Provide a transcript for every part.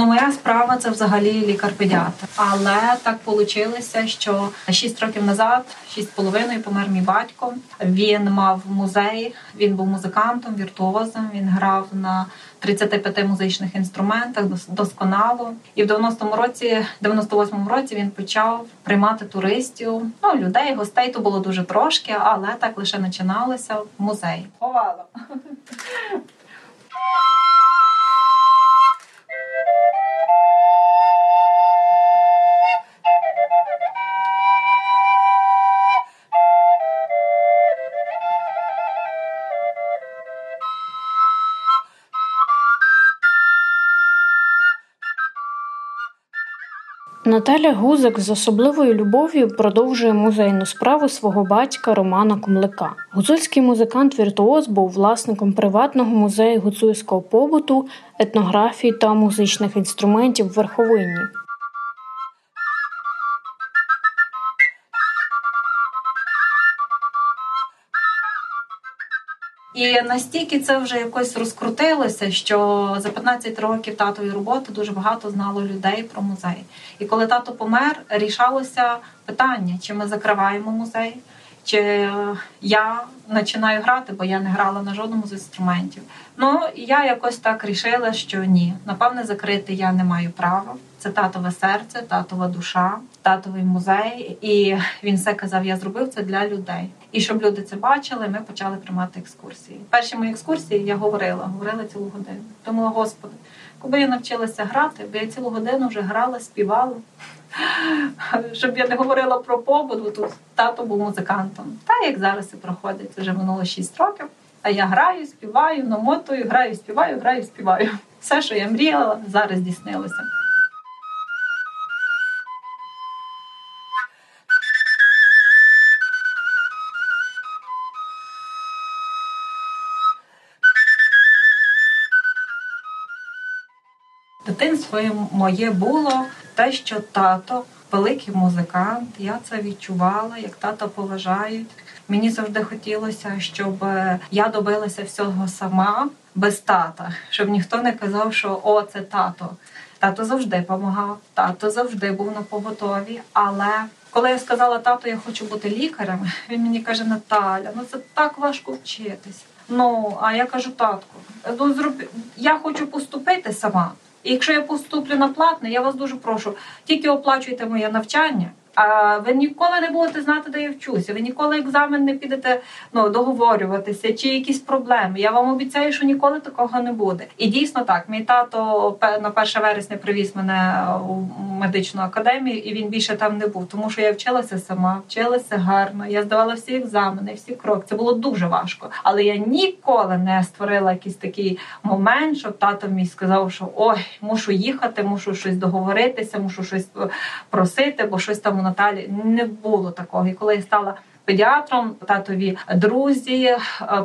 Ну, моя справа це взагалі лікар-педіатр. Але так вийшло, що 6 років назад, шість з половиною, помер мій батько. Він мав музей, він був музикантом, віртуозом. Він грав на 35 музичних інструментах досконало. І в 90-му році, 98-му році він почав приймати туристів. Ну, людей, гостей то було дуже трошки, але так лише починалося в музеї. Ховала. Наталя Гузик з особливою любов'ю продовжує музейну справу свого батька Романа Кумлика. Гуцульський музикант-віртуоз був власником приватного музею гуцульського побуту, етнографії та музичних інструментів в Верховині. І настільки це вже якось розкрутилося, що за 15 років татової роботи дуже багато знало людей про музей. І коли тато помер, рішалося питання, чи ми закриваємо музей, чи е, я починаю грати, бо я не грала на жодному з інструментів. Ну і я якось так рішила, що ні, напевне, закрити я не маю права. Це татове серце, татова душа, татовий музей. І він все казав: я зробив це для людей. І щоб люди це бачили, ми почали приймати екскурсії. Перші мої екскурсії я говорила, говорила цілу годину. Думала, господи, коли я навчилася грати, бо я цілу годину вже грала, співала. Щоб я не говорила про побут, тут тато був музикантом. Та як зараз і проходить, вже минуло 6 років. А я граю, співаю, намотую, граю, співаю, граю, співаю. Все, що я мріяла, зараз здійснилося. Дитинство моє було те, що тато великий музикант. Я це відчувала, як тата поважають. Мені завжди хотілося, щоб я добилася всього сама без тата, щоб ніхто не казав, що о, це тато. Тато завжди допомагав, тато завжди був на поготові. Але коли я сказала тату, я хочу бути лікарем, він мені каже: Наталя, ну це так важко вчитись. Ну а я кажу, татку, ну я хочу поступити сама. І якщо я поступлю на платне, я вас дуже прошу, тільки оплачуйте моє навчання. Ви ніколи не будете знати, де я вчуся. Ви ніколи екзамен не підете ну, договорюватися чи якісь проблеми. Я вам обіцяю, що ніколи такого не буде. І дійсно так, мій тато на 1 вересня привіз мене у медичну академію, і він більше там не був, тому що я вчилася сама, вчилася гарно. Я здавала всі екзамени, всі кроки. Це було дуже важко. Але я ніколи не створила якийсь такий момент, щоб тато мій сказав, що ой, мушу їхати, мушу щось договоритися, мушу щось просити, бо щось там у Наталі не було такого. І коли я стала педіатром, татові друзі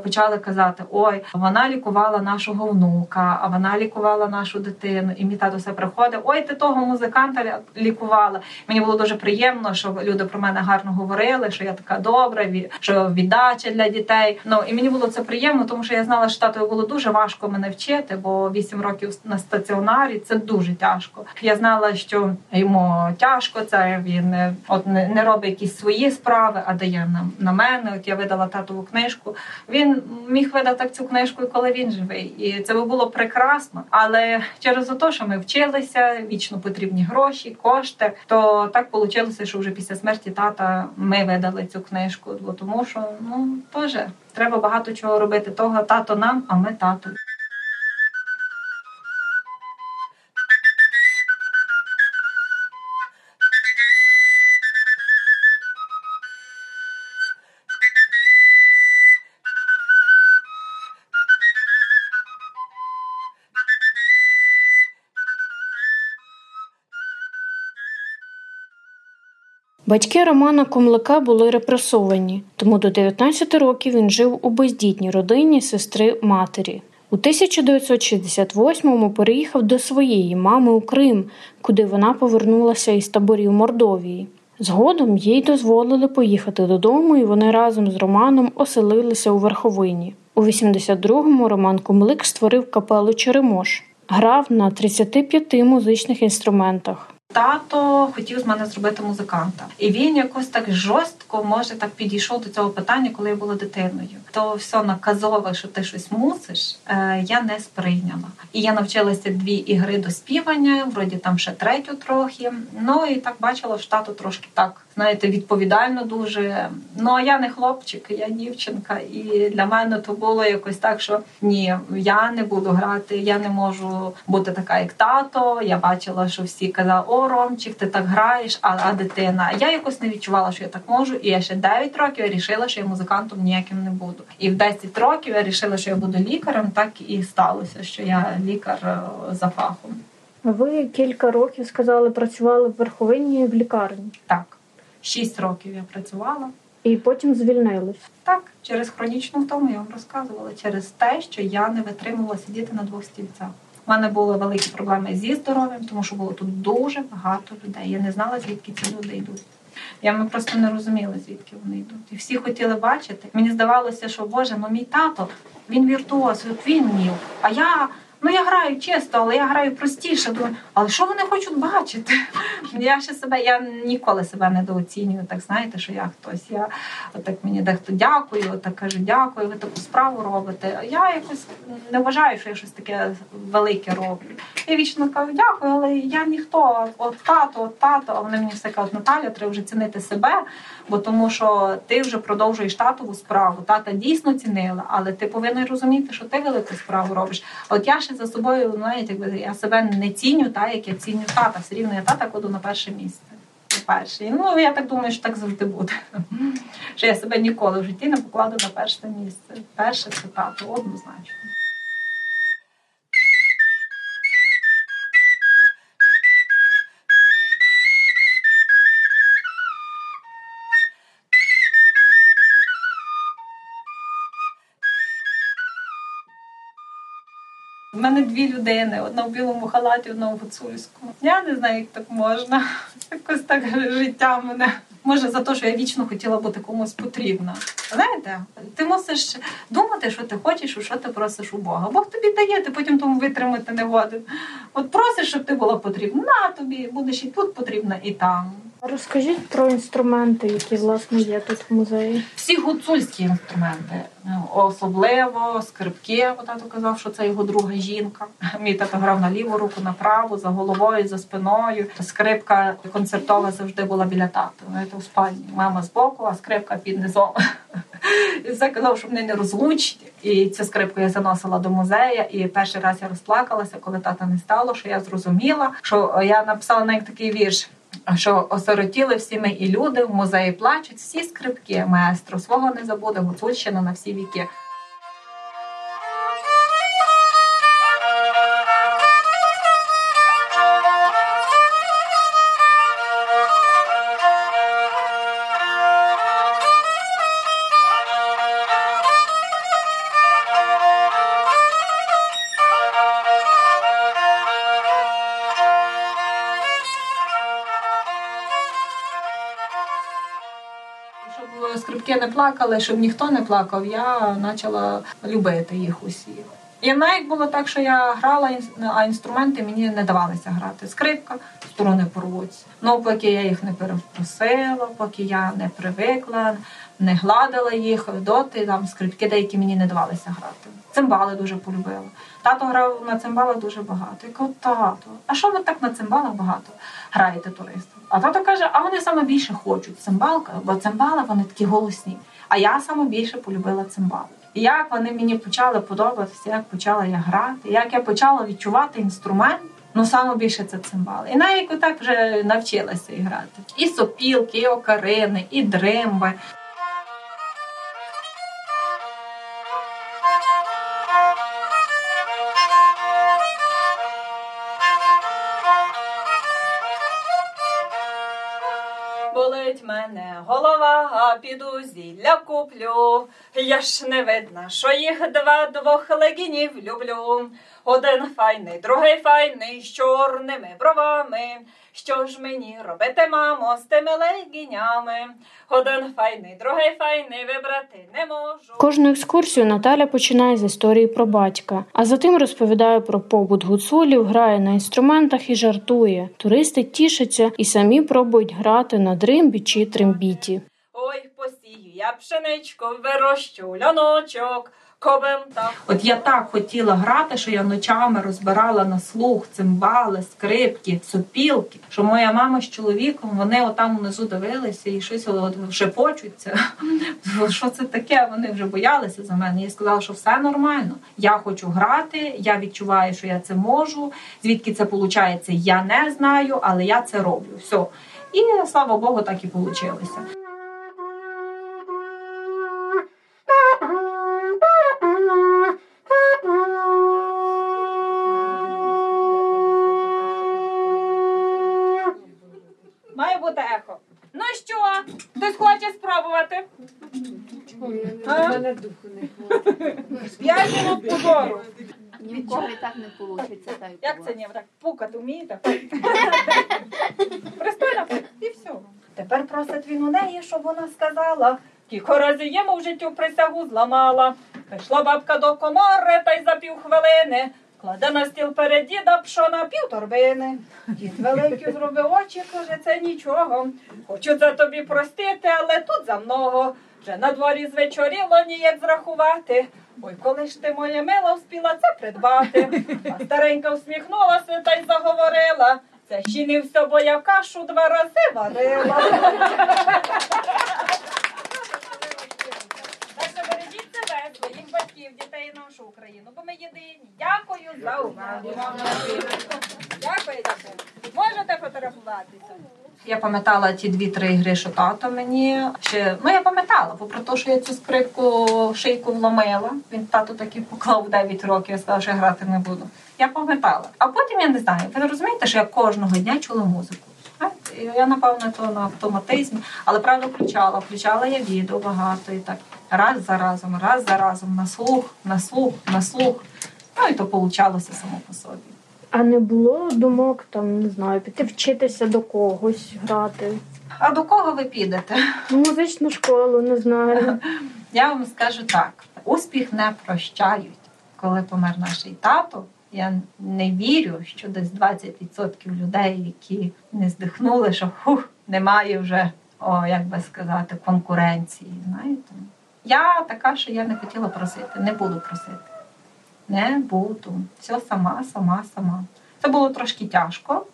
почали казати: Ой, вона лікувала нашого внука, а вона лікувала нашу дитину. І мій тато все приходив. Ой, ти того музиканта лікувала. Мені було дуже приємно, що люди про мене гарно говорили, що я така добра, що віддача для дітей. Ну і мені було це приємно, тому що я знала, що татові було дуже важко мене вчити, бо 8 років на стаціонарі це дуже тяжко. Я знала, що йому тяжко це він от не робить якісь свої справи, а дає на, на мене. От я видала татову книжку. Він міг видати цю книжку, коли він живий. І це би було прекрасно. Але через те, що ми вчилися, вічно потрібні гроші, кошти, то так вийшло, що вже після смерті тата ми видали цю книжку. Бо тому що ну теж треба багато чого робити. Того тато нам, а ми тату. Батьки Романа Комлика були репресовані, тому до 19 років він жив у бездітній родині сестри матері. У 1968-му переїхав до своєї мами у Крим, куди вона повернулася із таборів Мордовії. Згодом їй дозволили поїхати додому, і вони разом з Романом оселилися у Верховині. У 82-му Роман Комлик створив капелу Черемош, грав на 35 музичних інструментах. Тато хотів з мене зробити музиканта, і він якось так жорстко може так підійшов до цього питання, коли я була дитиною. То все наказове, що ти щось мусиш, е, я не сприйняла. І я навчилася дві ігри до співання, вроді там ще третю трохи. Ну і так бачила, що тато трошки так. Знаєте, відповідально дуже. Ну а я не хлопчик, я дівчинка, і для мене то було якось так, що ні, я не буду грати, я не можу бути така, як тато. Я бачила, що всі казали, о, Ромчик, ти так граєш, а, а дитина. Я якось не відчувала, що я так можу. І я ще 9 років я рішила, що я музикантом ніяким не буду. І в 10 років я рішила, що я буду лікарем. Так і сталося, що я лікар е, за фахом. Ви кілька років сказали, працювали в Верховині в лікарні, Так, 6 років я працювала. і потім звільнились. Так, через хронічну втому я вам розказувала, через те, що я не витримувала сидіти на двох стільцях. У мене були великі проблеми зі здоров'ям, тому що було тут дуже багато людей. Я не знала, звідки ці люди йдуть. Я ми просто не розуміла, звідки вони йдуть. І всі хотіли бачити. Мені здавалося, що Боже, ну мій тато, він віртуоз, він вмів. А я. Ну, я граю чисто, але я граю простіше. Думаю, але що вони хочуть бачити? Я ще себе, я ніколи себе недооцінюю. Так знаєте, що я хтось. Я отак мені дехто дякую, отак каже, дякую, ви таку справу робите. Я якось не вважаю, що я щось таке велике роблю. Я вічно кажу, дякую, але я ніхто. От тато, от тато. А вони мені все кажуть, Наталя, треба вже цінити себе, бо тому що ти вже продовжуєш татову справу. Тата дійсно цінила, але ти повинен розуміти, що ти велику справу робиш. От я ще за собою, навіть якби я себе не ціню, так як я ціню тата. Все рівно я тата кладу на перше місце. Перший. Ну я так думаю, що так завжди буде. Що я себе ніколи в житті не покладу на перше місце. Перше це тато, однозначно. Мене дві людини: одна в білому халаті, одна в гуцульському. Я не знаю, як так можна. Якось так життя мене. Може, за те, що я вічно хотіла бути комусь потрібна. Знаєте, ти мусиш думати, що ти хочеш, що ти просиш у Бога. Бог тобі дає, ти потім тому витримати не годен. От просиш, щоб ти була потрібна. На тобі будеш і тут потрібна, і там. Розкажіть про інструменти, які власне є тут в музеї. Всі гуцульські інструменти, Ну, особливо скрипки. Тато казав, що це його друга жінка. Мій тато грав на ліву руку, на праву, за головою, за спиною. Скрипка концертова завжди була біля тата. Знаєте, у спальні. Мама збоку, а скрипка під низом. І все казав, що вони не розлучні. І цю скрипку я заносила до музею. І перший раз я розплакалася, коли тата не стало, що я зрозуміла, що я написала навіть такий вірш. Що осиротіли всі ми і люди в музеї плачуть всі скрипки, маестро свого не забуде, гуцульщина на всі віки. Щоб не плакали, щоб ніхто не плакав, я почала любити їх усіх. І навіть було так, що я грала, а інструменти мені не давалися грати. Скрипка, струни порвуться. Ну, поки я їх не перепросила, поки я не привикла, не гладила їх доти, там скрипки деякі мені не давалися грати. Цимбали дуже полюбила. Тато грав на цимбалах дуже багато. Я кажу, тато, а що ви так на цимбалах багато граєте туристам? А тато каже, а вони саме більше хочуть цимбалка, бо цимбали вони такі голосні. А я саме більше полюбила цимбали. І як вони мені почали подобатися, як почала я грати, як я почала відчувати інструмент. Ну, саме більше це цимбали. І навіть отак вже навчилася і грати. І сопілки, і окарини, і дримби. Піду зілля куплю. Я ж не видно, що їх два двох легінів люблю. Один файний, другий файний, з чорними бровами. Що ж мені робити, мамо, з тими легінями? Один файний, другий файний, вибрати не можу. Кожну екскурсію Наталя починає з історії про батька, а затим розповідає про побут гуцулів, грає на інструментах і жартує. Туристи тішаться і самі пробують грати на дримбі чи трембіті. Посію я пшеничку, вирощу так. От я так хотіла грати, що я ночами розбирала на слух цимбали, скрипки, сопілки. Що моя мама з чоловіком вони отам внизу дивилися і щось шепочуться. Що це таке? Вони вже боялися за мене. Я сказала, що все нормально. Я хочу грати, я відчуваю, що я це можу. Звідки це виходить, я не знаю, але я це роблю. Все. І слава Богу, так і вийшло. Бути ехо. Ну що, хтось хоче спробувати? А? П'ять минут позору. Ні в кого і так не вийде. Як це ні? Так пукати вмієте? Пристойно і все. Тепер просить він у неї, щоб вона сказала. Кілько разів йому в життю присягу зламала. Прийшла бабка до комори та й за півхвилини. Кладе на стіл перед діда пшона півторбини. Дід великий зробив очі, каже, це нічого. Хочу це тобі простити, але тут за много. Вже на дворі звечоріло ніяк зрахувати. Ой, коли ж ти моє мило вспіла це придбати. А старенька всміхнулася та й заговорила. Це ще не все, бо я кашу два рази варила. Так що бережіть себе, своїх батьків, дітей і нашу Україну, бо ми єдині. Дякую за увагу. Можете фотографуватися. Я пам'ятала ті дві-три гри, що тато мені ще. Ну я пам'ятала, попри те, що я цю скрипку шийку вломила. Він тато таки поклав 9 років, я сказала, що я грати не буду. Я пам'ятала. А потім я не знаю. Ви розумієте, що я кожного дня чула музику. Я напевно то на автоматизмі, але правда включала. Включала я відео багато і так раз за разом, раз за разом, на слух, на слух, на слух. Ну і то получалося само по собі. А не було думок там, не знаю, піти вчитися до когось грати. А до кого ви підете? В музичну школу, не знаю. Я вам скажу так: успіх не прощають. Коли помер наш тато, я не вірю, що десь 20% людей, які не здихнули, що хух, немає вже, о, як би сказати, конкуренції. Знаєте? Я така, що я не хотіла просити, не буду просити. Не буду. Все сама, сама, сама. Це було трошки тяжко,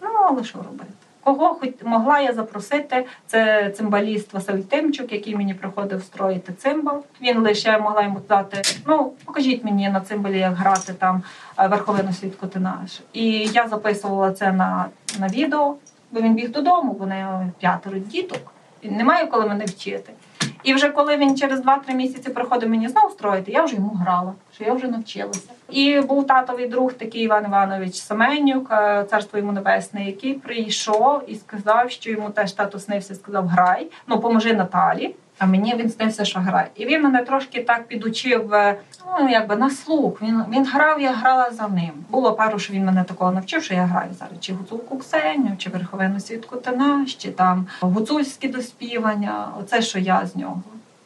ну але що робити? Кого хоч могла я запросити, це цимбаліст Василь Тимчук, який мені приходив строїти цимбал. Він лише могла йому дати: ну покажіть мені на цимбалі, як грати там е, верховину наш. І я записувала це на, на відео, бо він біг додому, бо не п'ятеро діток. Він не має коли мене вчити. І вже коли він через 2-3 місяці приходив мені знову строїти, я вже йому грала, що я вже навчилася. І був татовий друг, такий Іван Іванович Семенюк, е, царство йому небесне, який прийшов і сказав, що йому теж тато снився, сказав: Грай, ну поможи Наталі. А мені він снився, що грає. І він мене трошки так підучив, е, ну якби на слух. Він він грав, я грала за ним. Було пару, що він мене такого навчив, що я граю зараз. Чи гуцулку Ксеню, чи верховину свідку Тенаш, чи там гуцульські доспівання. Оце що я з нього.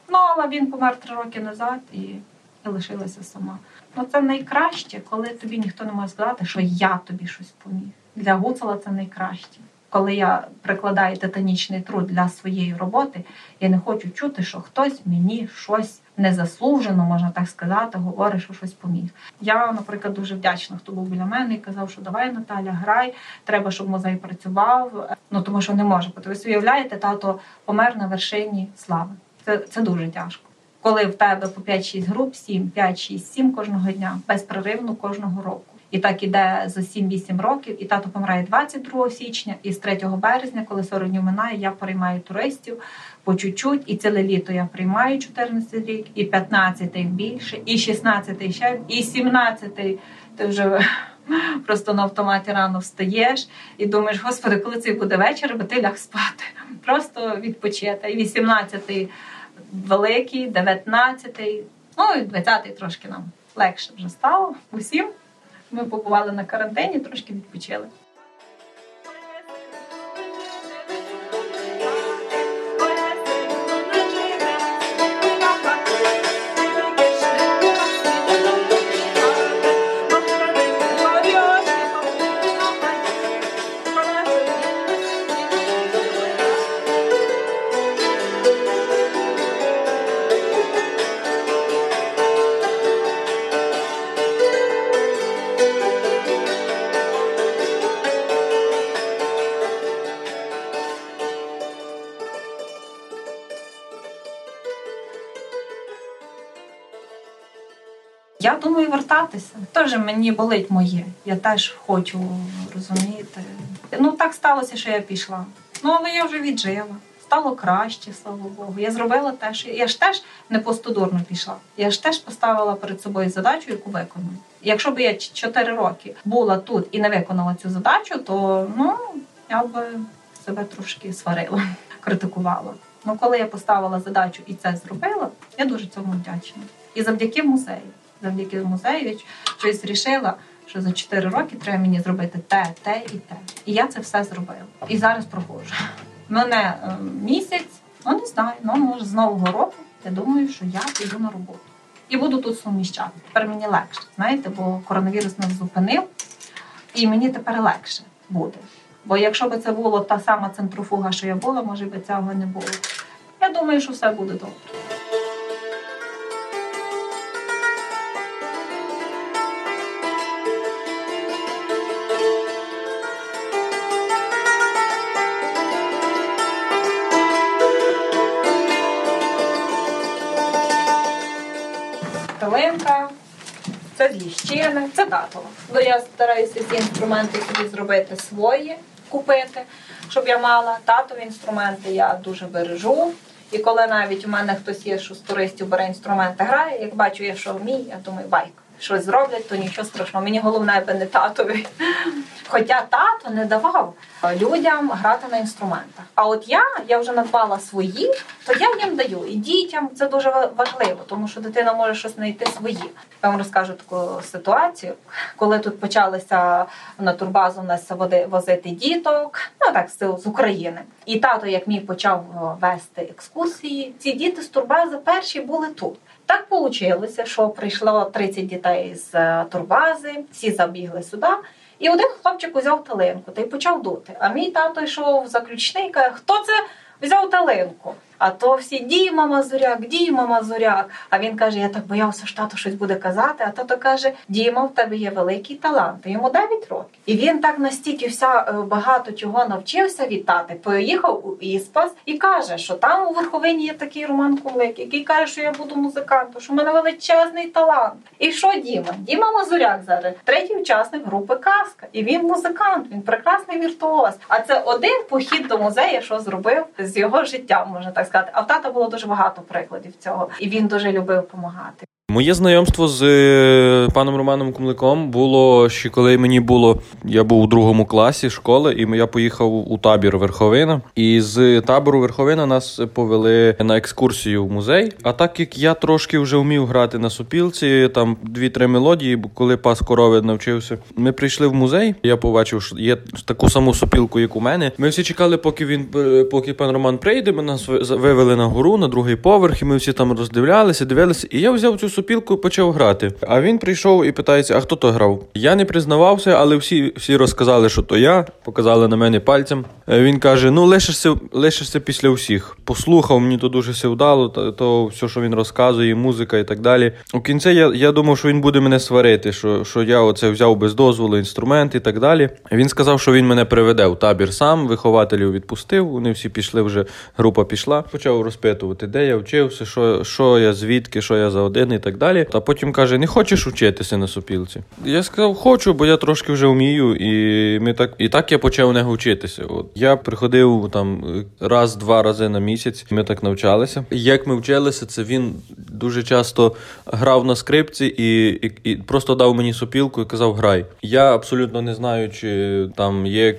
Ну але він помер три роки назад і, і лишилася сама. Ну це найкраще, коли тобі ніхто не може сказати, що я тобі щось поміг. Для гуцула це найкраще. Коли я прикладаю титанічний труд для своєї роботи, я не хочу чути, що хтось мені щось незаслужено, можна так сказати, говорить, що щось поміг. Я, наприклад, дуже вдячна, хто був біля мене і казав, що давай, Наталя, грай, треба, щоб музей працював. Ну тому що не може бути. Ви уявляєте, тато помер на вершині слави. Це, це дуже тяжко. Коли в тебе по 5-6 груп, 7, 5, 6, 7 кожного дня, безпреривно кожного року. І так іде за 7-8 років, і тато помирає 22 січня, і з 3 березня, коли 40 днів минає, я приймаю туристів по чуть-чуть, і ціле літо я приймаю 14 рік, і 15 більше, і 16 ще, і 17 ти вже просто на автоматі рано встаєш і думаєш, господи, коли це буде вечір, бо ти ляг спати. Просто відпочити. І 18 великий, 19 ну і 20 трошки нам легше вже стало усім. Ми побували на карантині, трошки відпочили. Вертатися. Теж мені болить моє. Я теж хочу розуміти. Ну так сталося, що я пішла. Ну але я вже віджила. Стало краще, слава Богу. Я зробила те, що я ж теж не постодурно пішла. Я ж теж поставила перед собою задачу, яку виконую. Якщо б я 4 роки була тут і не виконала цю задачу, то ну я б себе трошки сварила, критикувала. Ну коли я поставила задачу і це зробила, я дуже цьому вдячна. І завдяки музею завдяки музею щось рішила, що за 4 роки треба мені зробити те, те і те. І я це все зробила. І зараз проходжу. Мене е, місяць, ну не знаю, ну може з нового року. Я думаю, що я піду на роботу і буду тут суміщати. Тепер мені легше, знаєте, бо коронавірус нас зупинив, і мені тепер легше буде. Бо якщо б це була та сама центрофуга, що я була, може би цього не було. Я думаю, що все буде добре. Калинка, це ліщини, це датова. Бо я стараюся ці інструменти собі зробити свої, купити, щоб я мала. Татові інструменти я дуже бережу. І коли навіть у мене хтось є, що з туристів бере інструменти, грає, як бачу, я що вмію, я думаю, байка. Щось зроблять, то нічого страшного. Мені головне аби не татові. Хоча тато не давав людям грати на інструментах. А от я, я вже надбала свої, то я їм даю. І дітям це дуже важливо, тому що дитина може щось знайти свої. Я вам розкажу таку ситуацію, коли тут почалися на турбазу у нас возити діток, ну так з України. І тато, як мій почав вести екскурсії, ці діти з турбази перші були тут. Так вийшло, що прийшло 30 дітей з турбази, всі забігли сюди. І один хлопчик узяв талинку та й почав дути. А мій тато йшов заключний каже, хто це взяв талинку? А то всі Діма Мазуряк, Діма Мазуряк. А він каже: Я так боявся, що тато щось буде казати. А тато каже: Діма, в тебе є великий талант. Йому 9 років. І він так настільки вся е, багато чого навчився від тати, поїхав у Іспас і каже, що там у верховині є такий Роман Кулик, який каже, що я буду музикантом, що в мене величезний талант. І що Діма? Діма Мазуряк зараз третій учасник групи Казка. І він музикант, він прекрасний віртуоз. А це один похід до музею, що зробив з його життям, можна так сказати. А в тата було дуже багато прикладів цього, і він дуже любив допомагати. Моє знайомство з е, паном Романом Кумликом було ще коли мені було. Я був у другому класі школи, і я поїхав у табір Верховина. І з табору Верховина нас повели на екскурсію в музей. А так як я трошки вже вмів грати на сопілці, там дві-три мелодії, коли пас корови навчився, ми прийшли в музей. Я побачив, що є таку саму сопілку, як у мене. Ми всі чекали, поки він е, поки пан Роман прийде. Ми нас вивели на гору на другий поверх, і ми всі там роздивлялися, дивилися. І я взяв цю сопілку сопілку почав грати. А він прийшов і питається: а хто то грав? Я не признавався, але всі всі розказали, що то я, показали на мене пальцем. Е, Він каже: ну лишишся, лишишся після всіх. Послухав, мені то дуже все вдало, то, то все, що він розказує, музика і так далі. У кінці я, я думав, що він буде мене сварити, що, що я оце взяв без дозволу інструмент і так далі. Він сказав, що він мене приведе в табір сам, вихователів відпустив. Вони всі пішли вже, група пішла. Почав розпитувати, де я вчився, що, що я звідки, що я за один і так далі. Та потім каже: не хочеш вчитися на сопілці? Я сказав, хочу, бо я трошки вже вмію, і ми так і так я почав у нього вчитися. От я приходив там раз-два рази на місяць. Ми так навчалися. Як ми вчилися, це він дуже часто грав на скрипці і, і, і просто дав мені сопілку і казав: грай. Я абсолютно не знаю, чи там є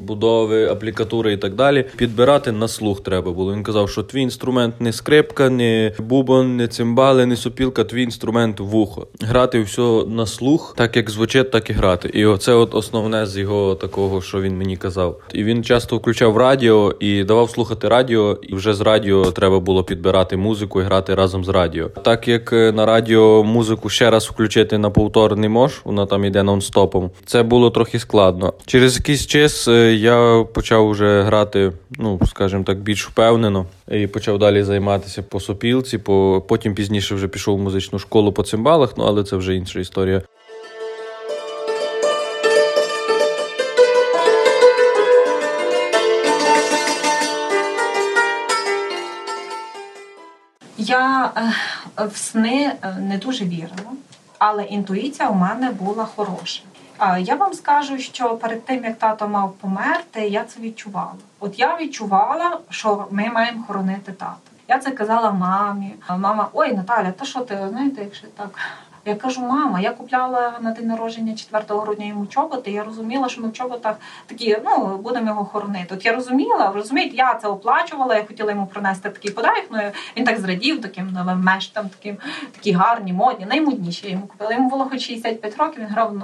будови, аплікатури і так далі. Підбирати на слух треба було. Він казав, що твій інструмент не скрипка, не бубон, не цимбали, не сопілка, твій інструмент вухо. Грати все на слух, так як звучить, так і грати. І оце от основне з його такого, що він мені казав. І він часто включав радіо і давав слухати радіо, і вже з радіо треба було підбирати музику і грати разом з радіо. Так як е, на радіо музику ще раз включити на повтор не можеш, вона там йде нон-стопом. Це було трохи складно. Через якийсь час е, я почав вже грати, ну скажімо так, більш впевнено. І почав далі займатися по сопілці. По потім пізніше вже пішов в музичну школу по цимбалах, ну але це вже інша історія. Я е, в сни е, не дуже вірила, але інтуїція у мене була хороша. Я вам скажу, що перед тим як тато мав померти, я це відчувала. От я відчувала, що ми маємо хоронити тата. Я це казала мамі. Мама, ой, Наталя, та що ти знаєте, якщо так. Я кажу, мама, я купляла на день народження 4 грудня йому чоботи. Я розуміла, що ми в чоботах такі, ну будемо його хоронити. От я розуміла, розумієте, я це оплачувала. Я хотіла йому принести такий подарунок. Ну він так зрадів, таким новим мештам, таким такі гарні, модні, наймодніші. Йому купила. Йому було хоч 65 років. Він грав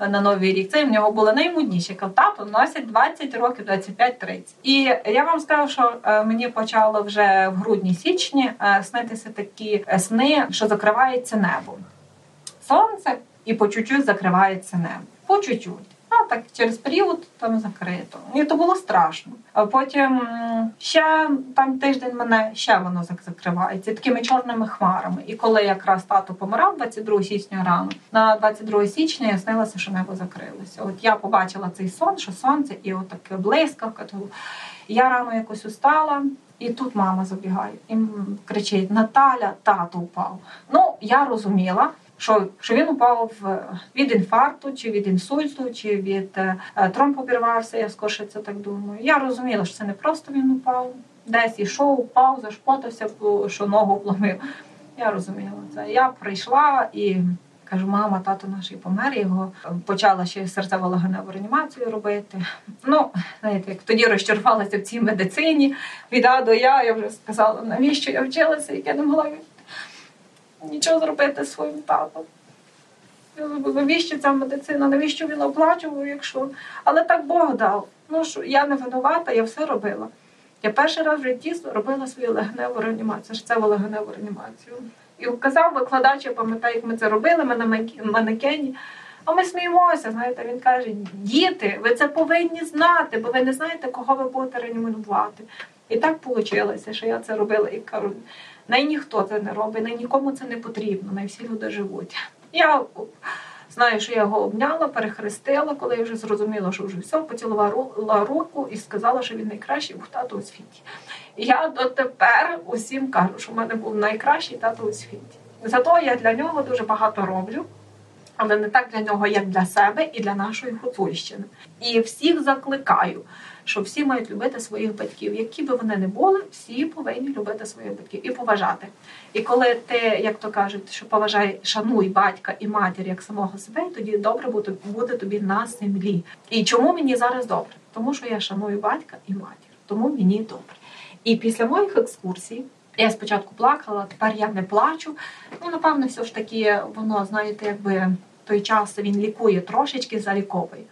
на- новий рік. Це в нього були наймодніші. Кажу, тато носять 20 років, 25-30. І я вам скажу, що е, мені почало вже в грудні-січні е, снитися такі е, сни, що закривається небо сонце і по чуть-чуть закривається небо. По чуть-чуть. А так через період там закрито. І то було страшно. А потім ще там тиждень мене ще воно зак- закривається такими чорними хмарами. І коли якраз тато помирав 22 січня рано, на 22 січня я снилася, що небо закрилося. От я побачила цей сон, що сонце, і от таке блискавка. То я рано якось устала. І тут мама забігає і кричить: Наталя, тато впав. Ну, я розуміла, що, що він упав від інфаркту, чи від інсульту, чи від е, е, тромб обірвався. Я скорше це так думаю. Я розуміла, що це не просто він упав, десь ішов, упав, зашпотався, що ногу вломив. Я розуміла це. Я прийшла і. Кажу, мама, тато наш і помер, його почала ще серцево легеневу реанімацію робити. Ну, знаєте, як тоді розчарувалася в цій медицині, від А до Я, я вже сказала, навіщо я вчилася, як я не могла нічого зробити своїм татом. Навіщо ця медицина? Навіщо він оплачував, якщо. Але так Бог дав. Ну що я не винувата, я все робила. Я перший раз в житті робила свою легеневу реанімацію, серцеву легеневу реанімацію. І казав викладач, я пам'ятаю, як ми це робили, ми на манекені. А ми сміємося, знаєте, він каже: діти, ви це повинні знати, бо ви не знаєте, кого ви будете реанімувати. І так вийшло, що я це робила і кажу, най ніхто це не робить, най нікому це не потрібно, най всі люди живуть. Я знаю, що я його обняла, перехрестила, коли я вже зрозуміла, що вже все, поцілувала руку і сказала, що він найкращий був тато у світі. Я дотепер усім кажу, що в мене був найкращий тато у світі. Зато я для нього дуже багато роблю. Але не так для нього, як для себе і для нашої Гуцульщини. І всіх закликаю, що всі мають любити своїх батьків, які би вони не були, всі повинні любити своїх батьків і поважати. І коли ти, як то кажуть, що поважай, шануй батька і матір як самого себе, тоді добре буде, тобі на землі. І чому мені зараз добре? Тому що я шаную батька і матір, тому мені добре. І після моїх екскурсій. Я спочатку плакала, тепер я не плачу. Ну, напевно, все ж таки, воно, знаєте, якби той час він лікує трошечки заліковує.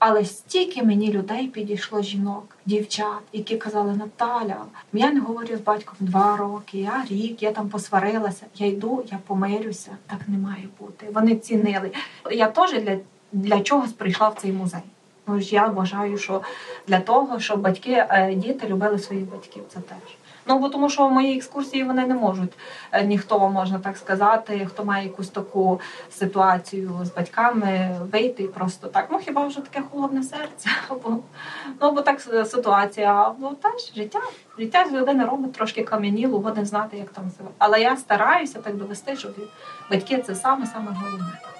Але стільки мені людей підійшло жінок, дівчат, які казали Наталя, я не говорю з батьком два роки, я рік, я там посварилася. Я йду, я помирюся. Так не має бути. Вони цінили. Я теж для, для чогось прийшла в цей музей. Ну, ж я вважаю, що для того, щоб батьки, е, діти любили своїх батьків, це теж. Ну бо тому, що в моїй екскурсії вони не можуть е, ніхто можна так сказати, хто має якусь таку ситуацію з батьками, вийти і просто так. Ну хіба вже таке холодне серце? Бо, ну бо так ситуація. Ну теж життя. Життя з людини робить трошки кам'яніло, годин знати, як там себе. Але я стараюся так довести, щоб батьки це саме саме головне. –